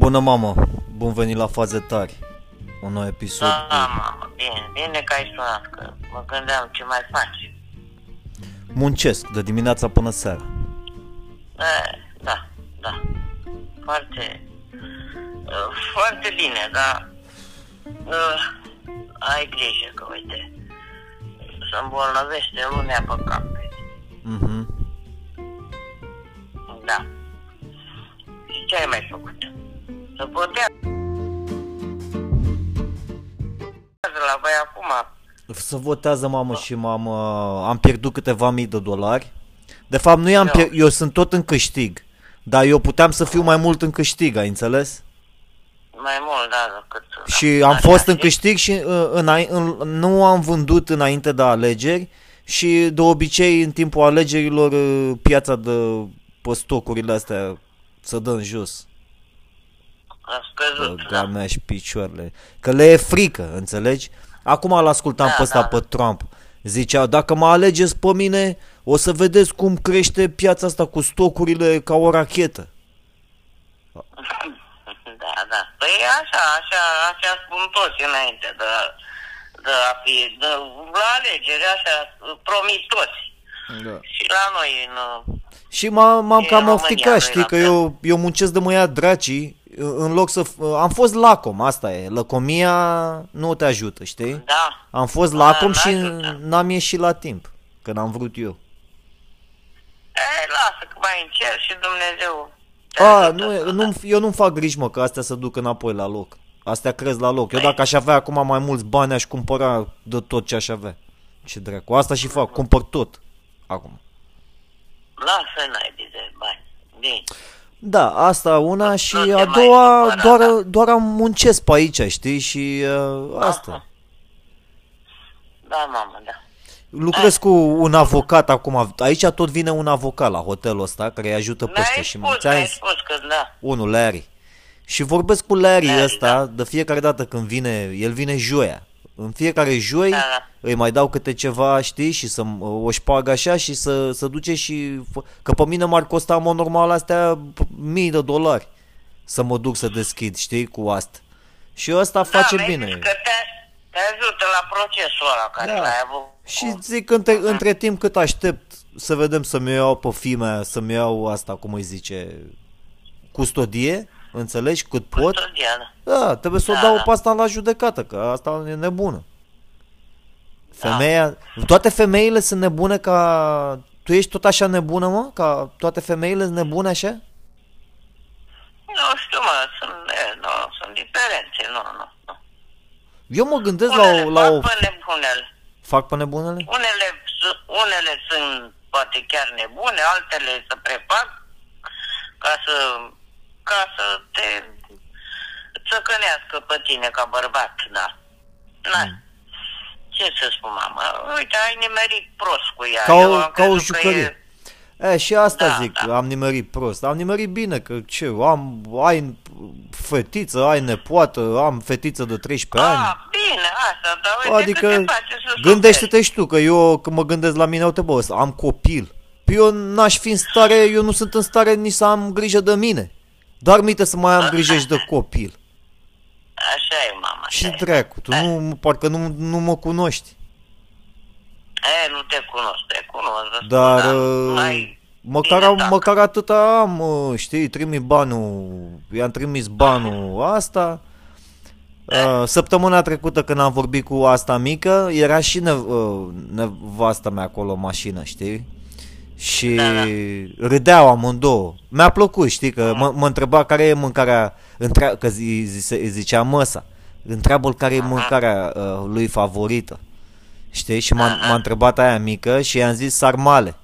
Bună mamă, bun venit la faze tari. Un nou episod. Da, da, mamă, bine, bine că ai sunat, că mă gândeam ce mai faci. Muncesc de dimineața până seara. E, da, da, foarte, uh, foarte bine, dar uh, ai grijă că, uite, se îmbolnăvește lumea pe cap. Mhm. Da. Și ce ai mai făcut? Să putea la voi acum, Să votează mamă și mamă, am pierdut câteva mii de dolari. De fapt nu i-am Da. pier- eu sunt tot în câștig. Dar eu puteam să fiu mai mult în câștig, ai înțeles? mai mult, da, decât... Și am Așa, fost în știi? câștig și uh, înai- în, nu am vândut înainte de alegeri și de obicei în timpul alegerilor uh, piața de pe stocurile astea să dă în jos. A scăzut, Băga da. mea și picioarele. Că le e frică, înțelegi? Acum îl ascultam Da, pe ăsta da, pe Trump. Zicea, dacă mă alegeți pe mine, o să vedeți cum crește piața asta cu stocurile ca o rachetă. Da, da. Păi așa, așa, așa spun toți înainte de, de a fi, de, la alegeri, așa, promit toți. Da. Și la noi, în, Și m-am, m-am E cam România, ofticat, nu-i știi, la că fel. eu, eu muncesc de mă ia dracii în loc să... f- Am fost lacom, asta e. Lăcomia nu te ajută, știi? da, Am fost Da, lacom și n-ajută. n-am ieșit la timp, când am vrut eu. e, lasă că mai încerc și Dumnezeu te A, ajută nu, e- să- nu, eu nu-mi fac griji, mă, că astea se duc înapoi la loc. Astea crez la loc. Eu Păi- dacă aș avea acum mai mulți bani, aș cumpăra de tot ce aș avea. Ce dracu. Asta și fac, cumpăr tot. Acum. Lasă n-ai de bani. Bine. Da, asta una și Nu te a mai doua, supăra, doar, da. doar am muncesc pe aici, știi, și uh, asta. Aha. Da, mamă, da. Lucrez cu un avocat acum, aici tot vine un avocat la hotelul ăsta care îi ajută pe ăștia Mi-ai și spus, ți-am mi-ai zis- spus că da. unul, Larry. Și vorbesc cu Larry Larry, ăsta da. de fiecare dată când vine, el vine joia. În fiecare joi Da, da. îi mai dau câte ceva, știi, și să o șpag așa și să, să duce și... fă- Că pe mine m-ar costa, mă, normal, astea p- mii de dolari să mă duc să deschid, știi, cu asta. Și ăsta face da, mi-ai bine. zis că te, te ajută la procesul ăla care Da. l-ai avut. Și zic între, între timp cât aștept să vedem să-mi iau pe fimea, să-mi iau asta, cum îi zice, custodie, înțelegi, cât pot. Custodia, da. Da, trebuie să o Da, dau da. pe asta la judecată, că asta e nebună. Da. Femeia, toate femeile sunt nebune ca... Tu ești tot așa nebună, mă? Ca toate femeile sunt nebune așa? Nu știu, mă, sunt, e, nu, sunt diferențe, nu, nu, nu. Eu mă gândesc la Unele o... La fac o... pe nebunele. Fac pe nebunele? Unele, su- unele sunt poate chiar nebune, altele să prefac ca să, ca să te țăcănească pe tine ca bărbat, da. Na. Mm. Ce să spun, mamă? Uite, ai nimerit prost cu ea. Ca Eu o, am ca o crezut că jucărie. e- E, și asta Da, zic, da. am nimerit prost. Am nimerit bine, că ce, am, ai fetiță, ai nepoată, am fetiță de 13 ani. Ah, bine, asta, dar uite Adică că te face să gândește-te și tu că eu când mă gândesc la mine, uite bă, ăsta, am copil. Păi eu n-aș fi în stare, eu nu sunt în stare nici să am grijă de mine. Doar minte să mai am grijă și de copil. Așa e, mama. Și așa e. dracu, tu nu, parcă nu, nu mă cunoști. E, nu te cunosc, te cunosc. vă spun, Dar da, uh, mai măcar, bine am, tac. măcar atâta am, uh, știi, trimis banul, i-am trimis banul asta. Uh, săptămâna trecută când am vorbit cu asta mică, era și ne, uh, nevasta mea acolo în mașină, știi? Și Da, da. râdeau amândouă. Mi-a plăcut, știi, că mă, mă întreba care e mâncarea, întrea, că zi, zi, zicea măsa, întreabă care e mâncarea uh, lui favorită. Știi? Și m-a, m-a întrebat aia mică și i-am zis sarmale.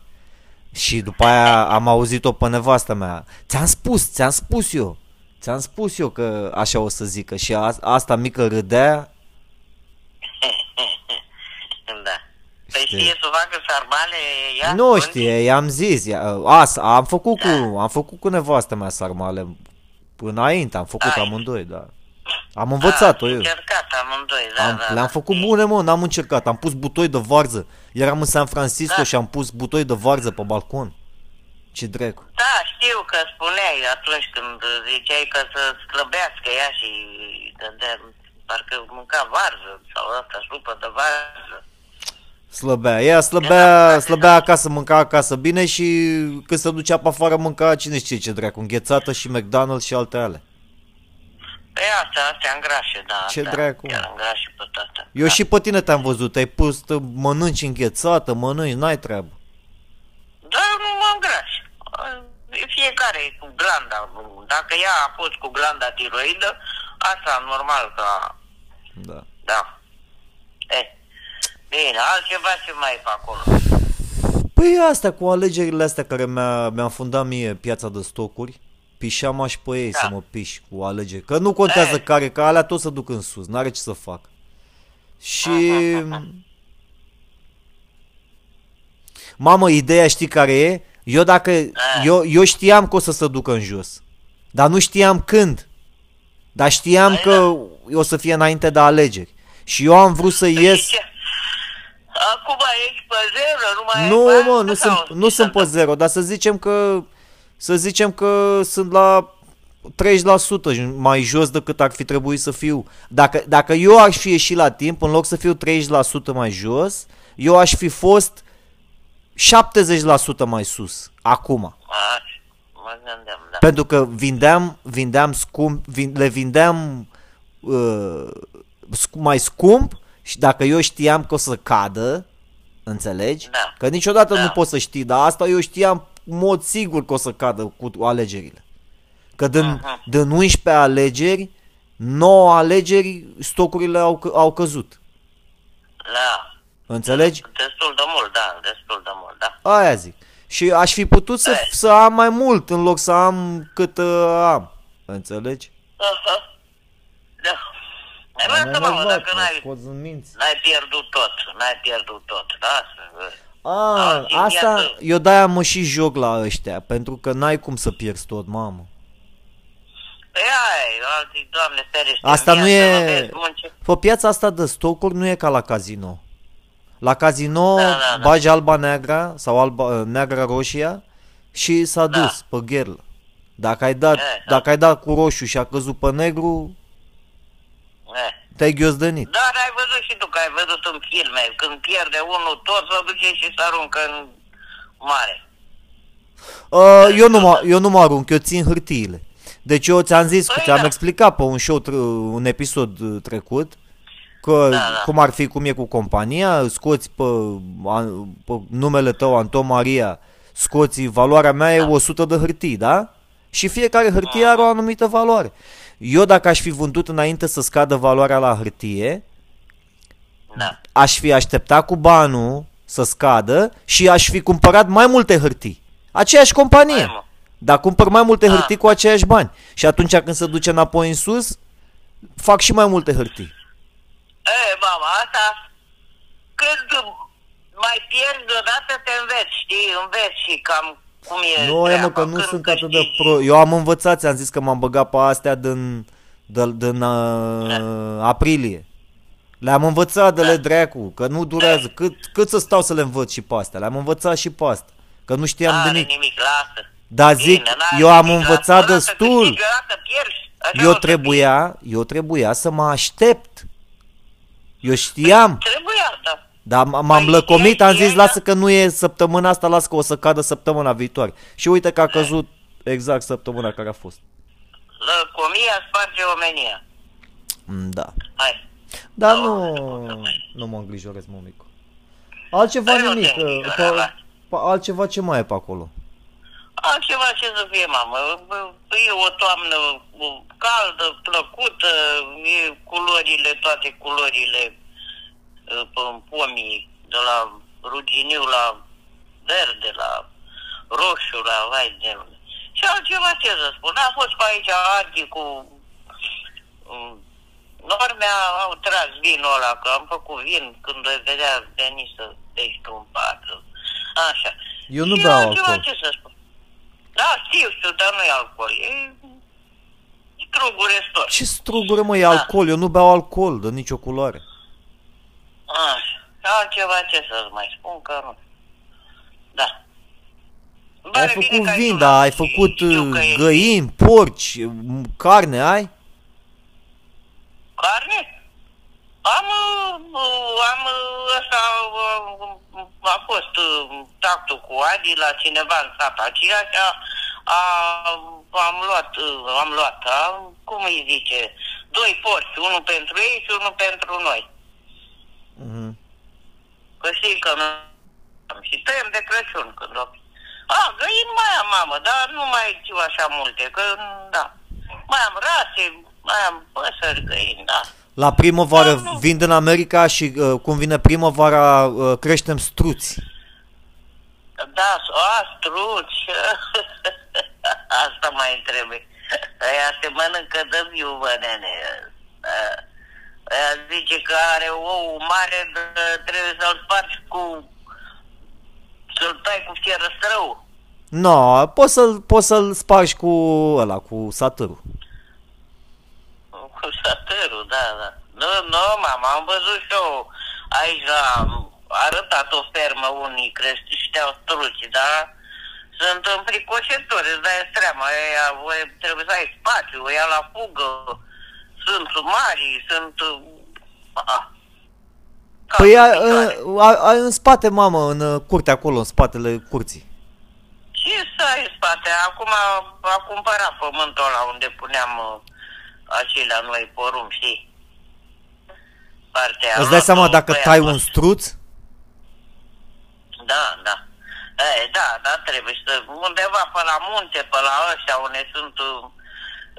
Și după aia am auzit-o pe nevastă mea. Ți-am spus, ți-am spus eu. Ți-am spus eu că așa o să zică. Și a, asta mică râdea. Da. Păi Știi. știe să facă sarmale ea? nu Unde? știe, i-am zis. Ia, as, am făcut cu, am făcut cu nevastă mea sarmale. Înainte am făcut Ai. amândoi, da. Am învățat-o Ah, eu. încercat amândoi, da, Am, da, le-am da. făcut bune, mă, n-am încercat. Am pus butoi de varză. Eram în San Francisco Da. și am pus butoi de varză pe balcon. Ce dracu. Da, știu că spuneai atunci când ziceai că să slăbească ea și dădea, parcă mânca varză sau asta, supă de varză. Slăbea. Ea slăbea, slăbea acasă, mânca acasă bine și când se ducea pe afară mânca cine știe ce dracu, înghețată și McDonald's și alte ale. Pe asta, astea îngrașe, da. Ce astea dracu, Chiar mă? îngrașe pe toată. Eu și pe tine te-am văzut, ai pus, tă- mănânci înghețată, mănânci, n-ai treabă. Dar nu mă îngraș. Fiecare e cu glanda. Dacă ea a fost cu glanda tiroidă, asta normal că... Da. Da. E, bine, altceva ce mai e pe acolo. Păi asta cu alegerile astea care mi-a, mi-a fundat mie piața de stocuri, pișam aș pe ei Da. să mă piș cu alegeri. Că nu contează Ei. care, că alea tot să duc în sus, n-are ce să fac. Și... Mamă, ideea știi care e? Eu dacă... Eu, eu știam că o să se ducă în jos. Dar nu știam când. Dar știam Păi că o să fie înainte de alegeri. Și eu am vrut să ies... Zice, Acum ești pe zero, nu mai Nu, ai mă, bani nu sau sunt, ce nu se sunt pe întâmplă? zero, dar să zicem că să zicem că sunt la 30% mai jos decât ar fi trebuit să fiu. Dacă, dacă eu aș fi ieșit la timp, în loc să fiu 30% mai jos, eu aș fi fost 70% mai sus, acum. Așa, mă gândeam, da. Pentru că vindeam, vindeam scump, vin, le vindeam uh, sc- mai scump și dacă eu știam că o să cadă, înțelegi? Da. Că niciodată Da. nu poți să știi, dar asta eu știam în mod sigur că o să cadă cu alegerile. Că din, Aha. din 11 alegeri, 9 alegeri, stocurile au, că- au căzut. Da. Înțelegi? Destul de mult, da, destul de mult, da. Aia zic. Și aș fi putut să, Ei. să am mai mult în loc să am cât uh, am. Înțelegi? Aha. Da. Mai Am lasă, mamă, enervat, dacă mă, n-ai, scoți în minți. n-ai pierdut tot, n-ai pierdut tot, lasă. A, Alții asta, viață- eu de-aia mă și joc la ăștia, pentru că n-ai cum să pierzi tot, mamă. Păi ai, alții, doamne ferește, Asta în nu viață, e- vezi, munce- Pe piața asta de stocuri nu e ca la casino. La casino Da, da, da. bagi alba neagra sau alba neagra roșia și s-a Da. dus pe gherlă. Dacă ai dat, E, da. dacă ai dat cu roșu și a căzut pe negru, E. te-ai ghiozdănit. Dar ai văzut și tu că ai văzut în filme, când pierde unul, tot se duce și se aruncă în mare. Uh, eu, nu mă, eu nu mă arunc, eu țin hârtiile. Deci eu ți-am zis, Păi ți-am da. explicat pe un show, tr- un episod uh, trecut, că Da, da. cum ar fi, cum e cu compania, scoți pe, an- pe numele tău, Anton Maria, scoți, valoarea mea e 100 de hârtii, da? Și fiecare hârtie are o anumită valoare. Eu dacă aș fi vândut înainte să scadă valoarea la hârtie, Da. aș fi așteptat cu banul să scadă și aș fi cumpărat mai multe hârtii. Aceeași companie. Hai, mă. Dar cumpăr mai multe Da. hârtii cu aceiași bani. Și atunci când se duce înapoi în sus, fac și mai multe hârtii. E, mama, asta, când mai pierzi odată, te înveți, știi, înveți și cam cum e Nu, e mă, treaba. că nu Când sunt atât de câștigi- pro. Eu am învățat, ți-am zis că m-am băgat pe astea din, din, din uh, Da. aprilie. Le-am învățat de le dracu, că nu durează. Cât, cât să stau să le învăț și pe astea? Le-am învățat și pe asta. Că nu știam de N-are nimic. nimic, lasă. Dar zic, Bine, n-are eu am nimic, învățat lasă. Odată destul. câștigi, odată pierzi. Așa o Eu să trebuia, eu trebuia să mă aștept. Eu știam, fie. Trebuie asta. dar m- m-am Păi, lăcomit, am zis, e- lasă că nu e săptămâna asta, las că o să cadă săptămâna viitoare. Și uite că a căzut exact săptămâna care a fost. Lăcomia sparge omenia. Mm, Da. Hai. Dar Da, nu, da, mai. nu mă îngrijorez, mămicu. Altceva Păi nu nimic. te Pe, îngrijora. pe, altceva ce mai e pe acolo? Altceva ce să fie, mamă. E o toamnă caldă, plăcută, e culorile, toate culorile uh, pe pomii, de la ruginiu la verde, la roșu, la vai de... Și altceva ce să spun. A fost pe aici Adi cu um, Normea au tras vinul ăla, că am făcut vin când îi vedea veni să dești un patru. Așa. Eu nu Și beau altceva alcool. ce să spun. Da, știu, știu, dar nu e alcool. E strugure stor. Ce strugure, mă, e Da. alcool? Eu nu beau alcool de nicio culoare. Așa. Altceva ce să mai spun că nu. Da. Bă, Ai bine făcut că ai vin, sunat dar ai și făcut știu că uh, e- găini, porci, m, carne ai? Carne? Am, uh, am uh, ăsta, uh, a fost uh, tactul cu Adi la cineva în sat aceea și a, a, am luat, uh, am luat, a, cum îi zice, doi porți, unul pentru ei și unul pentru noi. Mhm. Că știi că nu și tăiem de Crăciun când o... A, găini mai am, mamă, dar nu mai știu așa multe, că, da. Mai am rase, mai am păsări, găini, da. La primăvară Da, nu. vin din America și uh, cum vine primăvara uh, creștem struți. Da, a, struci. Asta mai trebuie. Aia se mănâncă de viu, bă, nene. A- Aia zice că are ou mare, d- trebuie să-l spargi cu... Să-l tai cu fieră strău. No, poți să-l, poți să-l spargi cu ăla, cu satârul. Cu satărul, da, da. Nu, nu, mama, am văzut și eu aici la... A arătat o fermă unii creșteau struci, dar sunt înfricoșători, îți dai seama, ăia, voi, trebuie să ai spațiu, ăia la fugă, sunt mari, sunt... A, ca Păi a, picioare. a, a, în spate, mamă, în uh, curte acolo, în spatele curții. Ce să ai în spate? Acum a cumpărat pământul ăla unde puneam uh, acelea noi porum, știi? Partea Îți dai seama noastră, dacă băiatul. tai un struț? Da, da. E, da, da, trebuie să... Undeva pe la munte, pe la ăștia, unde sunt uh,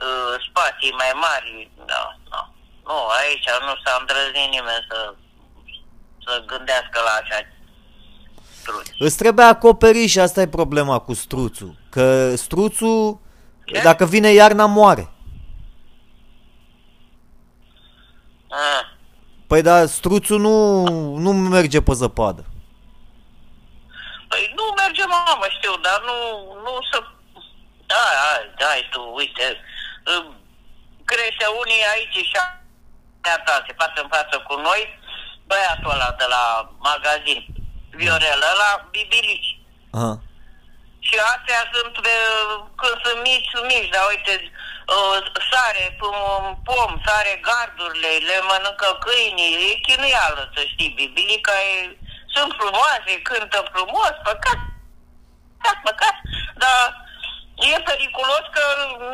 uh, spații mai mari, da, da. Nu, aici nu s-a îndrăznit nimeni să, să gândească la așa struci. Îți trebuie acoperiș și asta e problema cu struțul. Că struțul, Ce? dacă vine iarna, moare. Ah. Păi da, struțul nu, nu merge pe zăpadă. Păi nu merge, mamă, știu, dar nu, nu să... Da, da, da, tu, uite, îm, crește unii aici și ta, se față în față cu noi, băiatul ăla de la magazin, Viorel, ăla, bibilici. Aha. Și astea sunt, de, când sunt mici, sunt mici, dar uite, uh, sare pom, pom, sare gardurile, le mănâncă câinii, e chinuială, să știi, bibilica e, sunt frumoase, cântă frumos, păcat, păcat, păcat, dar e periculos că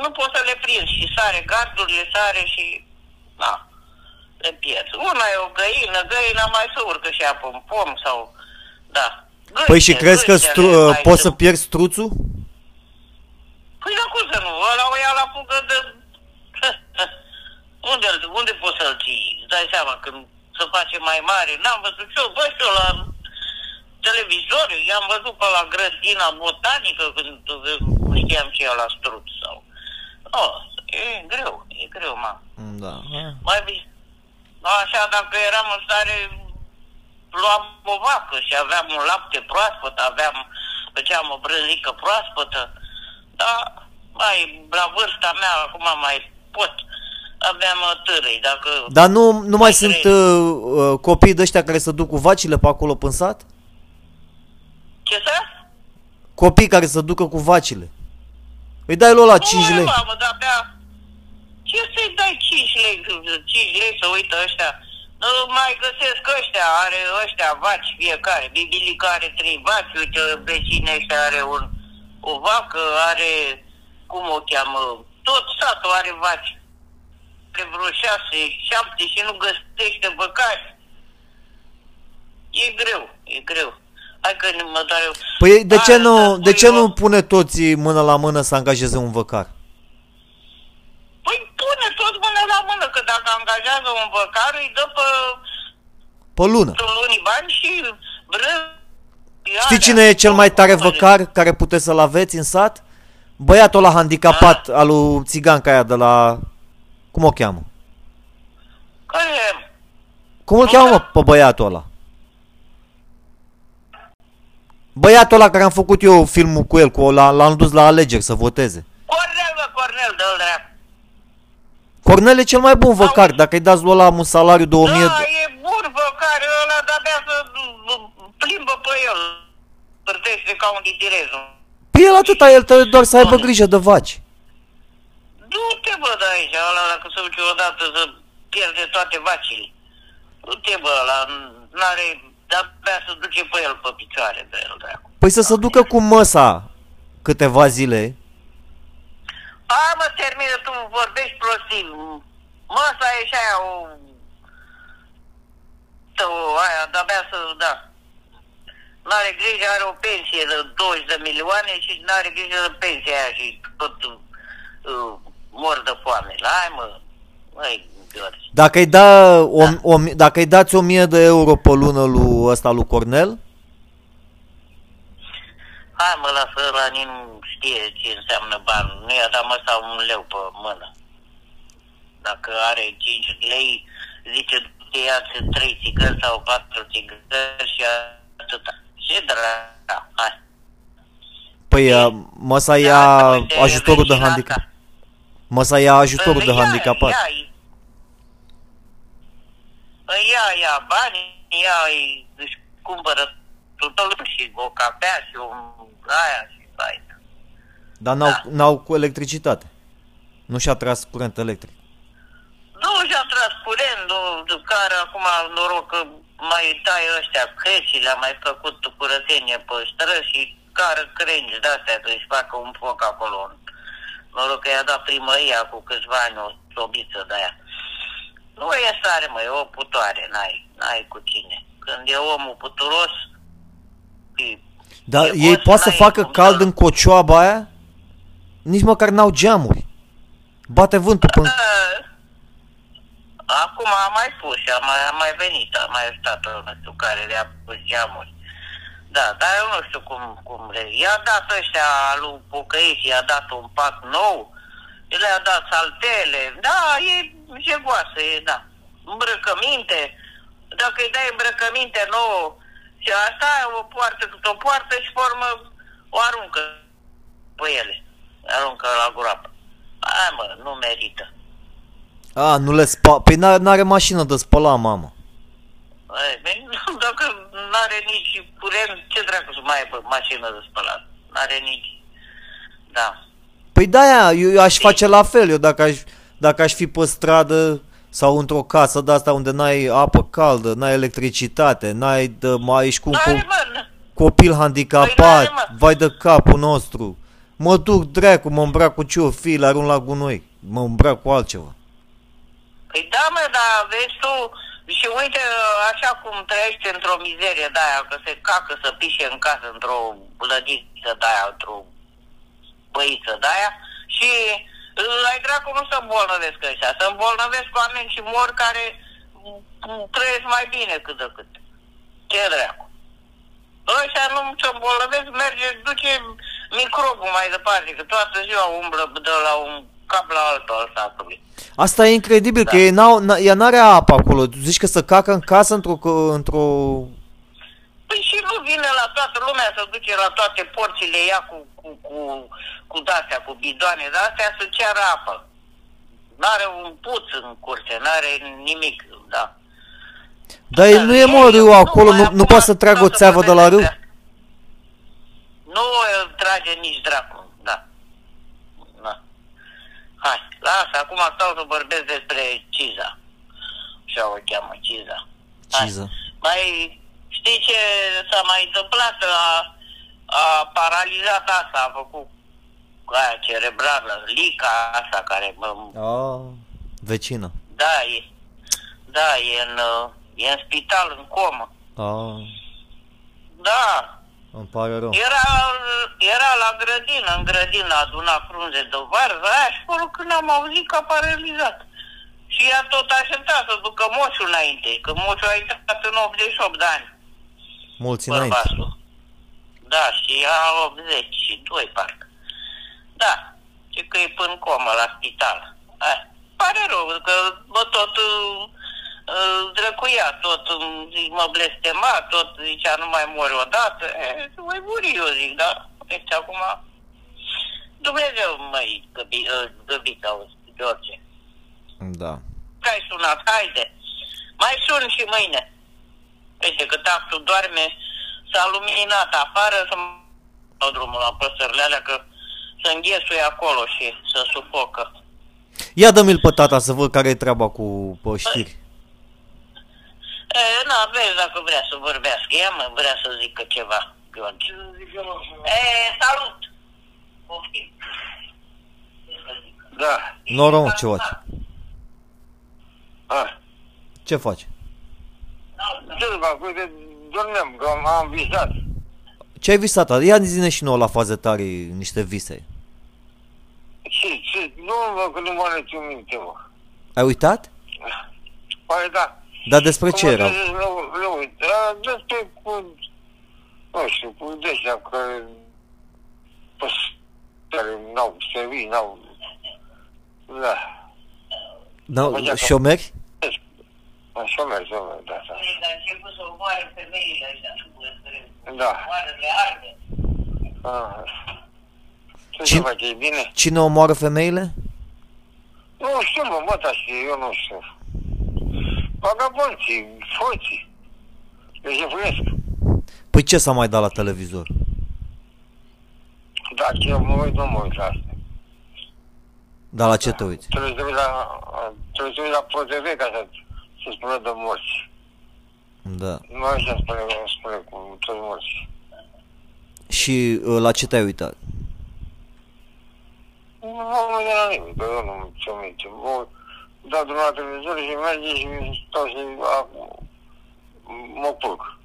nu poți să le prinzi și sare gardurile, sare și, na, le pierzi. Una e o găină, găina mai se urcă și ea pe un pom sau, da. Păi și Gâște, crezi că gâștele stru- mai poți se- să pierzi struțul? Păi dar cum să nu? Ăla o ia la fugă de... unde, unde poți să-l ții? Îți dai seama când se face mai mare. N-am văzut și eu, bă, și eu la televizor, i-am văzut pe la grădina botanică când nu știam ce e la struț sau... Oh, e greu, e greu, mă. Da. Mai bine. Așa, dacă eram în stare, luam o vacă și aveam un lapte proaspăt, aveam, făceam o brânzică proaspătă, dar mai, la vârsta mea, acum mai pot, aveam uh, târâi, dacă... Dar nu, nu mai sunt greu. uh, uh, copii de ăștia care se duc cu vacile pe acolo pîn sat? Ce să? Copii care se ducă cu vacile. Îi dai lui la 5 Nu, lei. mamă, dar abia... Ce să-i dai 5 lei, 5 lei să uită ăștia? Nu mai găsesc ăștia, are ăștia vaci fiecare. Bibilica are trei vaci, uite, vecine ăștia are un, o vacă, are, cum o cheamă, tot satul are vaci. Are vreo șase, șapte și nu găsește văcari. E greu, e greu. Hai că mă doare... Păi de ce Hai, nu, să de spui ce eu- nu pune toți mână la mână să angajeze un văcar? Păi pune tot mână la mână, că dacă angajează un văcar, îi dă pe Pe lună. lunii bani și vră... Știi cine e cel mai tare văcar care puteți să-l aveți în sat? Băiatul ăla handicapat al lui țiganca aia de la... Cum o cheamă? Care? Cum îl cheamă mă, pe băiatul ăla? Băiatul ăla care am făcut eu filmul cu el, cu l l-am dus la alegeri să voteze. Cornel, bă, Cornel, dă-l dreapt. Cornel e cel mai bun văcar, dacă îi dați lui ăla un salariu de 1000 Da, de... e bun văcar ăla, dar abia să plimbă pe el. Părtește ca un ditirezul. Păi el atâta, el trebuie doar să aibă Doamne. grijă de vaci. Du-te, bă, de aici, ăla dacă se duce odată să pierde toate vacile. Du-te, bă, ăla n-are, de-abia să duce pe el pe picioare de el, dracu. Păi să se ducă cu măsa câteva zile. Hai mă, termină, tu vorbești prostii. Măsa e și aia o... Tă, o aia, de-abia să, da. N-are grijă, are o pensie de 20 de milioane și n-are grijă de pensia aia și tot uh, mor de foame. Hai mă, măi, George. Dacă îi, da o, o, dacă îi dați 1000 de euro pe lună lui ăsta lui Cornel, Hai mă, lasă ăla, nici nu știe ce înseamnă bani. Nu i-a dat măsa un leu pe mână. Dacă are 5 lei, zice, te ia-ți 3 țigări sau 4 țigări și atâta. Ce dracu, hai. păi uh, măsa ia Da, uite, ajutorul de vecina handicap. Ta. Măsa ia ajutorul de Ia, handicapat. Ia, Păi ia, ia bani, ia, îi- își cumpără totul și o cafea și un aia și aia. Dar n-au, Da. n-au cu electricitate. Nu și-a tras curent electric. Nu și-a tras curent, nu, de care acum noroc că mai tai ăștia creșile, a mai făcut curățenie pe străzi și care crengi de-astea să-și facă un foc acolo. Noroc că i-a dat primăria cu câțiva ani o sobiță de aia. Nu e stare, mă, e o putoare, n-ai, n-ai cu cine. Când e omul puturos, e- Dar e ei boss, poate să n-ai facă cum cald să- în cocioaba aia? Nici măcar n-au geamuri. Bate vântul până... Uh, Acum a mai pus și a mai, a mai venit, a mai stat nu știu care le-a pus geamuri. Da, dar eu nu știu cum, cum le... I-a dat ăștia lui Pucăiți, i-a dat un pat nou, le-a dat saltele, da, e jegoasă, e, da. Îmbrăcăminte, dacă îi dai îmbrăcăminte nouă și asta o poartă cât o poartă și formă o aruncă pe ele. Aruncă la groapă. Hai mă, nu merită. A, nu le spa... Păi n-are, n-are mașină de spălat, mamă. Ei, bine, Dacă nu are nici curent, ce dracu să mai aibă mașină de spălat? N-are nici... Da. Păi da, eu, eu aș face la fel. Eu dacă aș, dacă aș fi pe stradă sau într-o casă de asta unde n-ai apă caldă, n-ai electricitate, n-ai de, mai ești cu un N-are, co- mă, copil Păi handicapat, n-are, mă. vai de capul nostru. Mă duc dracu, mă îmbrac cu ce-o fi, le arunc la gunoi. Mă îmbrac cu altceva. Păi da, mă, dar vezi tu, și uite, așa cum trăiești într-o mizerie de aia, că se cacă să pișe în casă într-o lădiță de aia, într-o băiță de aia, și uh, ai dracu nu se îmbolnăvesc ăștia, se îmbolnăvesc oameni și mor care mm, trăiesc mai bine cât de cât. Ce dracu? Ăștia nu se îmbolnăvesc, merge, duce microbul mai departe, că toată ziua umblă de la un cap la altul al satului. Asta e incredibil, Da. că ei n-au, n- ea n-are apă acolo. Tu zici că să cacă în casă într-o, într-o... Păi și nu vine la toată lumea să duce la toate porțile ea cu, cu, cu, cu dasea, cu bidoane de astea să ceară apă. N-are un puț în curte, n-are nimic, da. Dar el nu e mă râu acolo, nu, nu poate să tragă o țeavă de la râu. Nu îl trage nici dracu, da. da. Hai, lasă, acum stau să vorbesc despre Ciza. Așa o cheamă, Ciza. Hai. Ciză. Mai știi ce s-a mai întâmplat? A, a paralizat asta, a făcut aia cerebrală, lica asta care mă, A, vecină. da, e, da, e în, uh, e în spital, în comă. A, Da, îmi pare rău. era, era la grădină, în grădină aduna frunze de varză aia și acolo când am auzit că a paralizat. Și ea tot aștepta să ducă moșul înainte, că moșul a intrat în 88 de ani. Mulți înainte. bărbatul. Da, și a 82 parcă. Da, ce că e până comă la spital. A, pare rău, că mă tot uh, uh, drăcuia, tot uh, zic, mă blestema, tot zicea nu mai mori odată. E, să mai muri eu zic, da? Deci acum Dumnezeu mai găbi, uh, găbit, auzi, George. Da. Că ai sunat, haide. Mai sun și mâine. Uite că tactul doarme, s-a luminat afară, să dau drumul la păsările alea, că să înghesuie acolo și să sufocă. Ia dă-mi-l pe tata să văd care e treaba cu pe știri. E, na, vezi dacă vrea să vorbească. Ea mă vrea să zică ceva. Ion. E, salut! Poftim. Da. Noro, mă, ce faci? Ah. Ce faci? Ce să fac? Uite, dormeam, că am, am visat. Ce ai visat? Ia zine și nouă la faze tare niște vise. Ce, ce? Nu, mă, că nu mă arăți un minte, mă. Ai uitat? Păi da. Dar despre ce Cum era? mă trezesc, Nu, nu uit. Da, Despre cu, nu știu, cu deștea care, păs, care n-au servit, n-au, da. Da, șomeri? Așa merge, șomer, da, da. Dar a început să omoare femeile astea. Da. Omoară-le, arde. Ah. Ce Cine- să faci, e bine? Cine omoară femeile? Nu știu, mă, mă, dar și eu nu știu. Vagabonții, foții. Le jefuiesc. Păi ce s-a mai dat la televizor? Da, ce eu mă uit, nu mă uit la asta. Dar la ce te uiți? Trebuie să uit la, trebuie să uit la ProTV ca să, să spună de morți. Da. Nu așa spune, spune cu toți morți. Și uh, la ce te-ai uitat? Nu mă uit la nimic, că eu nu ce minte. Mă dau drumul la televizor și merge și stau și a, mă pulc.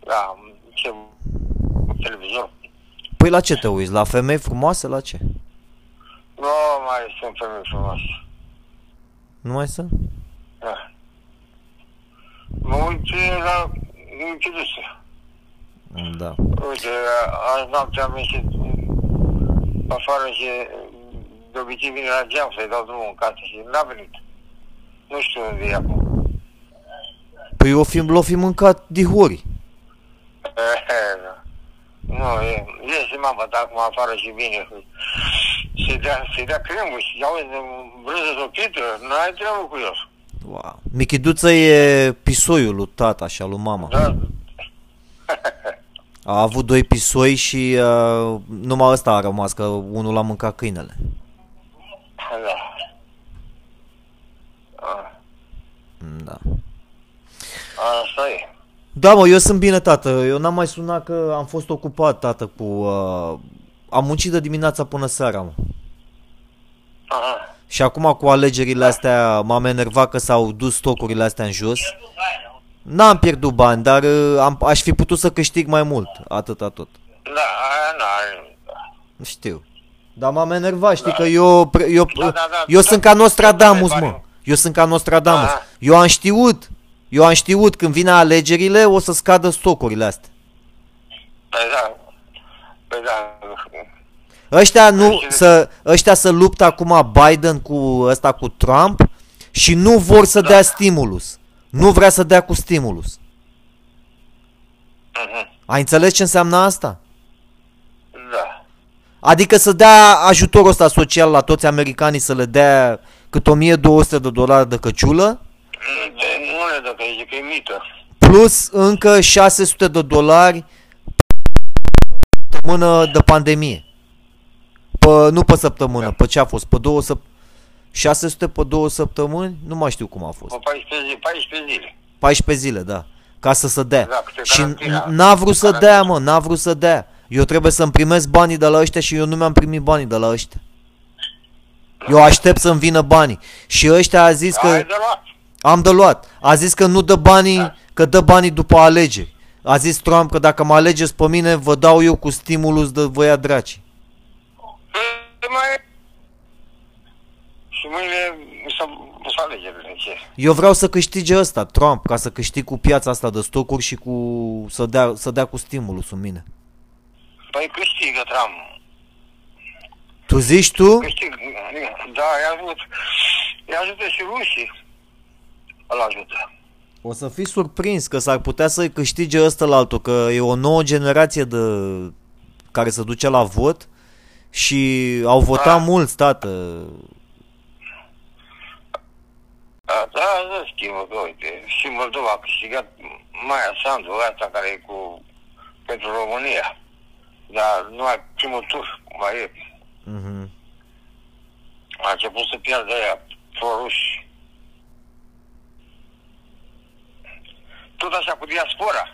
Da, ce televizor. Păi la ce te uiți? La femei frumoase? La ce? Nu mai sunt femei frumoase. Nu mai sunt? Da. Mă uit la închiduse. Da. Uite, azi noapte am ieșit afară și de obicei vine la geam să-i dau drumul în casă și n-a venit. Nu știu unde e acum. Păi o fi, l-o fi mâncat dihori. Da. Nu, e, iese mama de acum afară și vine. Să-i dea, să-i dea cremă și auzi, brânză sopită, n-ai treabă cu el. Wow. Michiduță e pisoiul lui tata și al lui mama. Da? A avut doi pisoi și uh, numai ăsta a rămas, că unul l-a mâncat câinele. Da. A, Da. Asta e. Da, mă, eu sunt bine, tată. Eu n-am mai sunat că am fost ocupat, tată, cu... Uh, am muncit de dimineața până seara, mă. Aha. Și acum cu alegerile astea m-am enervat că s-au dus stocurile astea în jos. N-am pierdut bani, dar uh, am, aș fi putut să câștig mai mult. Atâta tot. Da, aia n-are. Știu. Dar m-am enervat, știi că eu, pre- eu, Da, da, da, eu da, sunt da, ca Nostradamus, da, da, mă. da. Eu sunt ca Nostradamus. Aha. Eu am știut, eu am știut când vine alegerile o să scadă stocurile astea. Păi da. Păi da. Ăștia, nu, Deci- să, ăștia să luptă acum Biden cu ăsta cu Trump și nu vor să dea stimulus. Nu vrea să dea cu stimulus. Mhm. Ai înțeles ce înseamnă asta? Da. Adică să dea ajutorul ăsta social la toți americanii să le dea cât 1200 de dolari de căciulă, De- Nu le dă că e că e mită. plus încă 600 de dolari pe săptămână de pandemie. Pe, nu pe săptămână, pe ce a fost? Pe două săp- 600 pe două săptămâni? Nu mai știu cum a fost. Pe 14 zile. 14 zile. 14 zile, da. Ca să se dea. Da, câte și carantina. n-a vrut să Carantina. dea, mă, n-a vrut să dea. Eu trebuie să-mi primesc banii de la ăștia și eu nu mi-am primit banii de la ăștia. Eu aștept să-mi vină banii. Și ăștia a zis că... Ai de luat. Am de luat. A zis că nu dă banii, că dă banii după alegeri. A zis Trump că dacă mă alegeți pe mine, vă dau eu cu stimulus de vă ia draci. Păi mai... Și mâine să, să alegerile. Ce? Eu vreau să câștige ăsta, Trump, ca să câștig cu piața asta de stocuri și cu să dea, să dea cu stimulusul în mine. Păi câștigă Trump. Tu zici tu? Câștig. Da, i-a ajutat. I ajută și rușii. Îl ajută. O să fii surprins că s-ar putea să câștige ăsta la altul, că e o nouă generație de care se duce la vot și au votat Ah. mulți, tată. Da, da, da, schimbă, că uite, și Moldova a câștigat Maia Sandu, asta care e cu, pentru România. Dar nu mai primul tur, cum mai e. Mhm. A început să piardă aia proruși. Tot așa cu diaspora.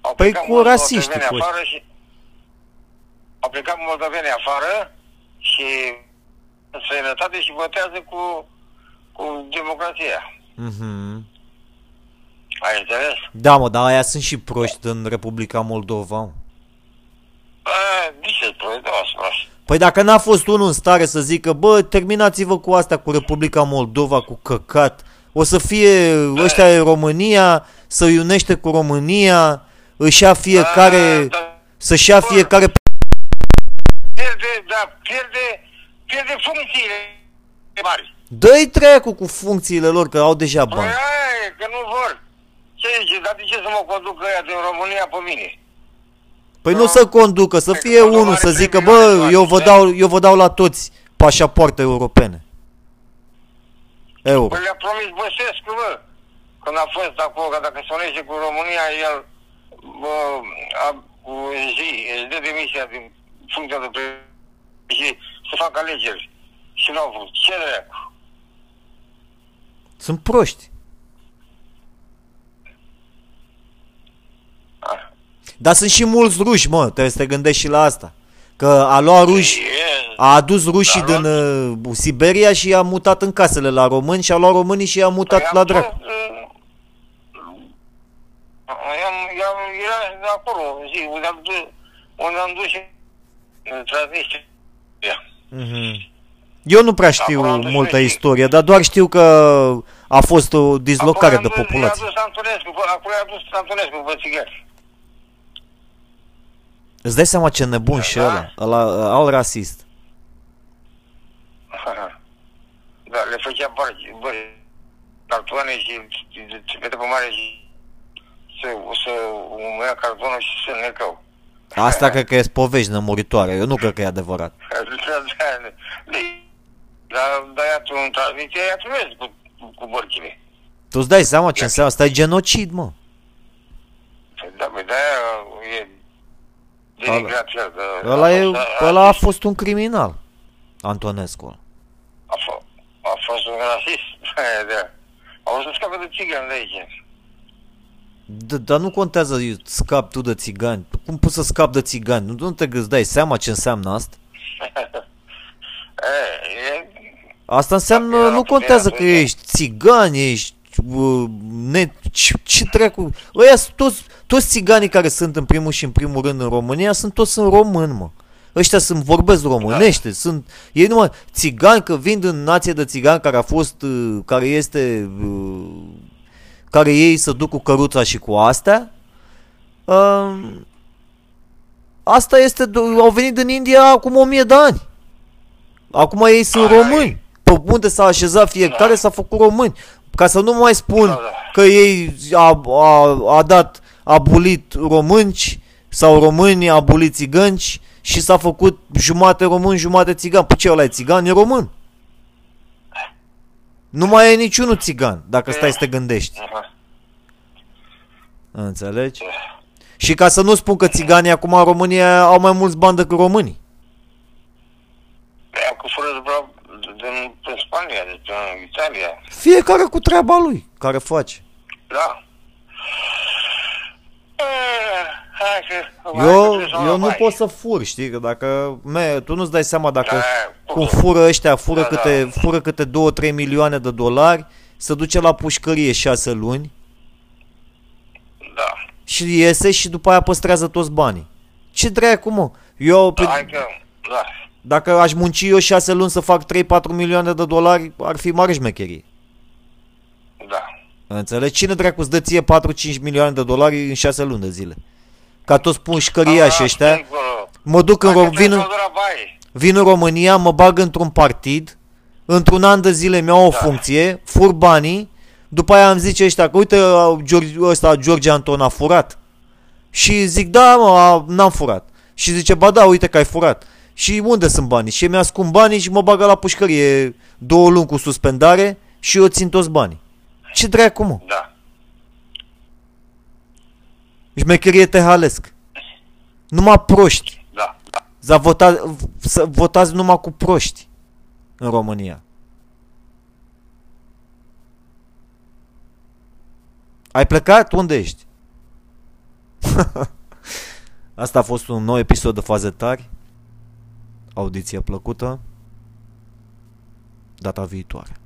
Au Păi plecat cu mulți rasiștii, moldoveni cu afară și au plecat moldoveni afară și în străinătate și votează cu, cu democrația. Mhm. Ai înțeles? Da, mă, dar aia sunt și proști în Republica Moldova. Mă. A, de ce spui? Da, spune. Păi dacă n-a fost unul în stare să zică, bă, terminați-vă cu asta, cu Republica Moldova, cu căcat, o să fie ăștia e România, să iunește cu România, își ia fiecare, A, da. să-și ia fiecare Pierde, da, pierde, pierde funcțiile mari. Dă-i trecu cu funcțiile lor, că au deja Păi bani. aia e, că nu vor. Ce zice, dar de ce să mă conducă ăia din România pe mine? Păi nu să conducă, să Păi fie că nu unul are să zică, privilegii bă, eu vă toate, dau, eu vă dau la toți pașapoarte europene. Euro. Păi le-a promis Băsescu, bă, când a fost acolo, că dacă se unește cu România, el bă, a, cu zi, își dă demisia din funcția de pre- și să facă alegeri. Și nu au vrut. Ce dracu? Sunt proști. Ah. Dar sunt și mulți ruși, mă, trebuie să te gândești și la asta. Că a luat ruși, E, a adus rușii Dar din uh, Siberia și i-a mutat în casele la români și a luat românii și i-a mutat Păi la am dracu. fost, uh, i-am, i-am, era de acolo, zi, unde am dus, unde am dus și în Transnistria. Mhm. Eu nu prea știu Acolo am dus multă rușii. istorie, dar doar știu că a fost o dislocare de Acolo i-a populație. dus Antonescu, bă, acolo i-a dus Antonescu, bă, țigări. Îți dai seama ce nebun și Da. ăla, ăla al rasist. Da, le făcea bărci, bă, cartoane și se vede pe mare și să, să umea cartonul și să necău. Asta cred că e povești nămuritoare, eu nu cred că e adevărat. Dar da, ia tu în transmisie, ia tu vezi cu, cu bărcile. Tu îți dai seama ce înseamnă? Asta e genocid, mă. Păi Da, băi, de-aia e denigrat el. că Ăla, a e, fost- a- ăla a fost un criminal, Antonescu. A, f- a fost un rasist. Da. Au să scape de țigani de aici. D- dar nu contează eu scap tu de țigani. Cum poți să scap de țigani? Nu, nu te gâți, dai seama ce înseamnă asta? e, e, Asta înseamnă, Era nu puterea contează că puterea. ești țigan, ești uh, ne, ce, ce dracu, ăia sunt toți, toți țiganii care sunt în primul și în primul rând în România, sunt toți sunt români, mă. Ăștia sunt, vorbesc românește, sunt, ei numai țigani, că vin din nație de țigani care a fost, uh, care este, uh, care ei să duc cu căruța și cu astea, uh, asta este, do- au venit din India acum o mie de ani. Acum ei sunt Ai. români. Pe unde s-a așezat fiecare s-a făcut români. Ca să nu mai spun Da, da. că ei a, a, a dat abolit românci sau români a abolit țigănci și s-a făcut jumate român, jumate țigan. Păi ce ăla e țigan? E român. Nu mai e niciunul țigan, dacă stai să te gândești. aha. Înțelegi? Și ca să nu spun că țiganii acum în România au mai mulți bani decât românii. Ea cu fără de bravo din, din Spania, deci în Italia. Fiecare cu treaba lui, care face. Da. Eh, Hai că... Eu, hai că trebuie să mă eu nu mai. pot să fur, știi, că dacă, me, tu nu-ți dai seama dacă Da, cum cum? fură ăștia, fură Da, câte, da. fură câte 2-3 milioane de dolari, se duce la pușcărie 6 luni Da. și iese și după aia păstrează toți banii. Ce dracu, mă? Eu, pe, Hai că... Da. dacă aș munci eu 6 luni să fac 3-4 milioane de dolari, ar fi mare șmecherie. Da. Înțelegi? Cine dracu îți dă ție 4-5 milioane de dolari în 6 luni de zile? Ca toți pușcăriași ăștia, Sigur. mă duc în, Hai că Ro- vin, trebuie în, să o duc la baie. vin în România, mă bag într-un partid, într-un an de zile mi-au o Da. funcție, fur banii, după aia îmi zice ăștia că uite George, ăsta George Anton a furat. Și zic da mă, a, n-am furat. Și zice ba da, uite că ai furat. Și unde sunt banii? Și mi ascund banii și mă bagă la pușcărie două luni cu suspendare și eu țin toți banii. Ce dracu mă? Da. Șmecherie tehalesc. Numai proști. Să vota, să votați numai cu proști în România. Ai plecat? Unde ești? Asta a fost un nou episod de Faze Tari. Audiție plăcută. Data viitoare.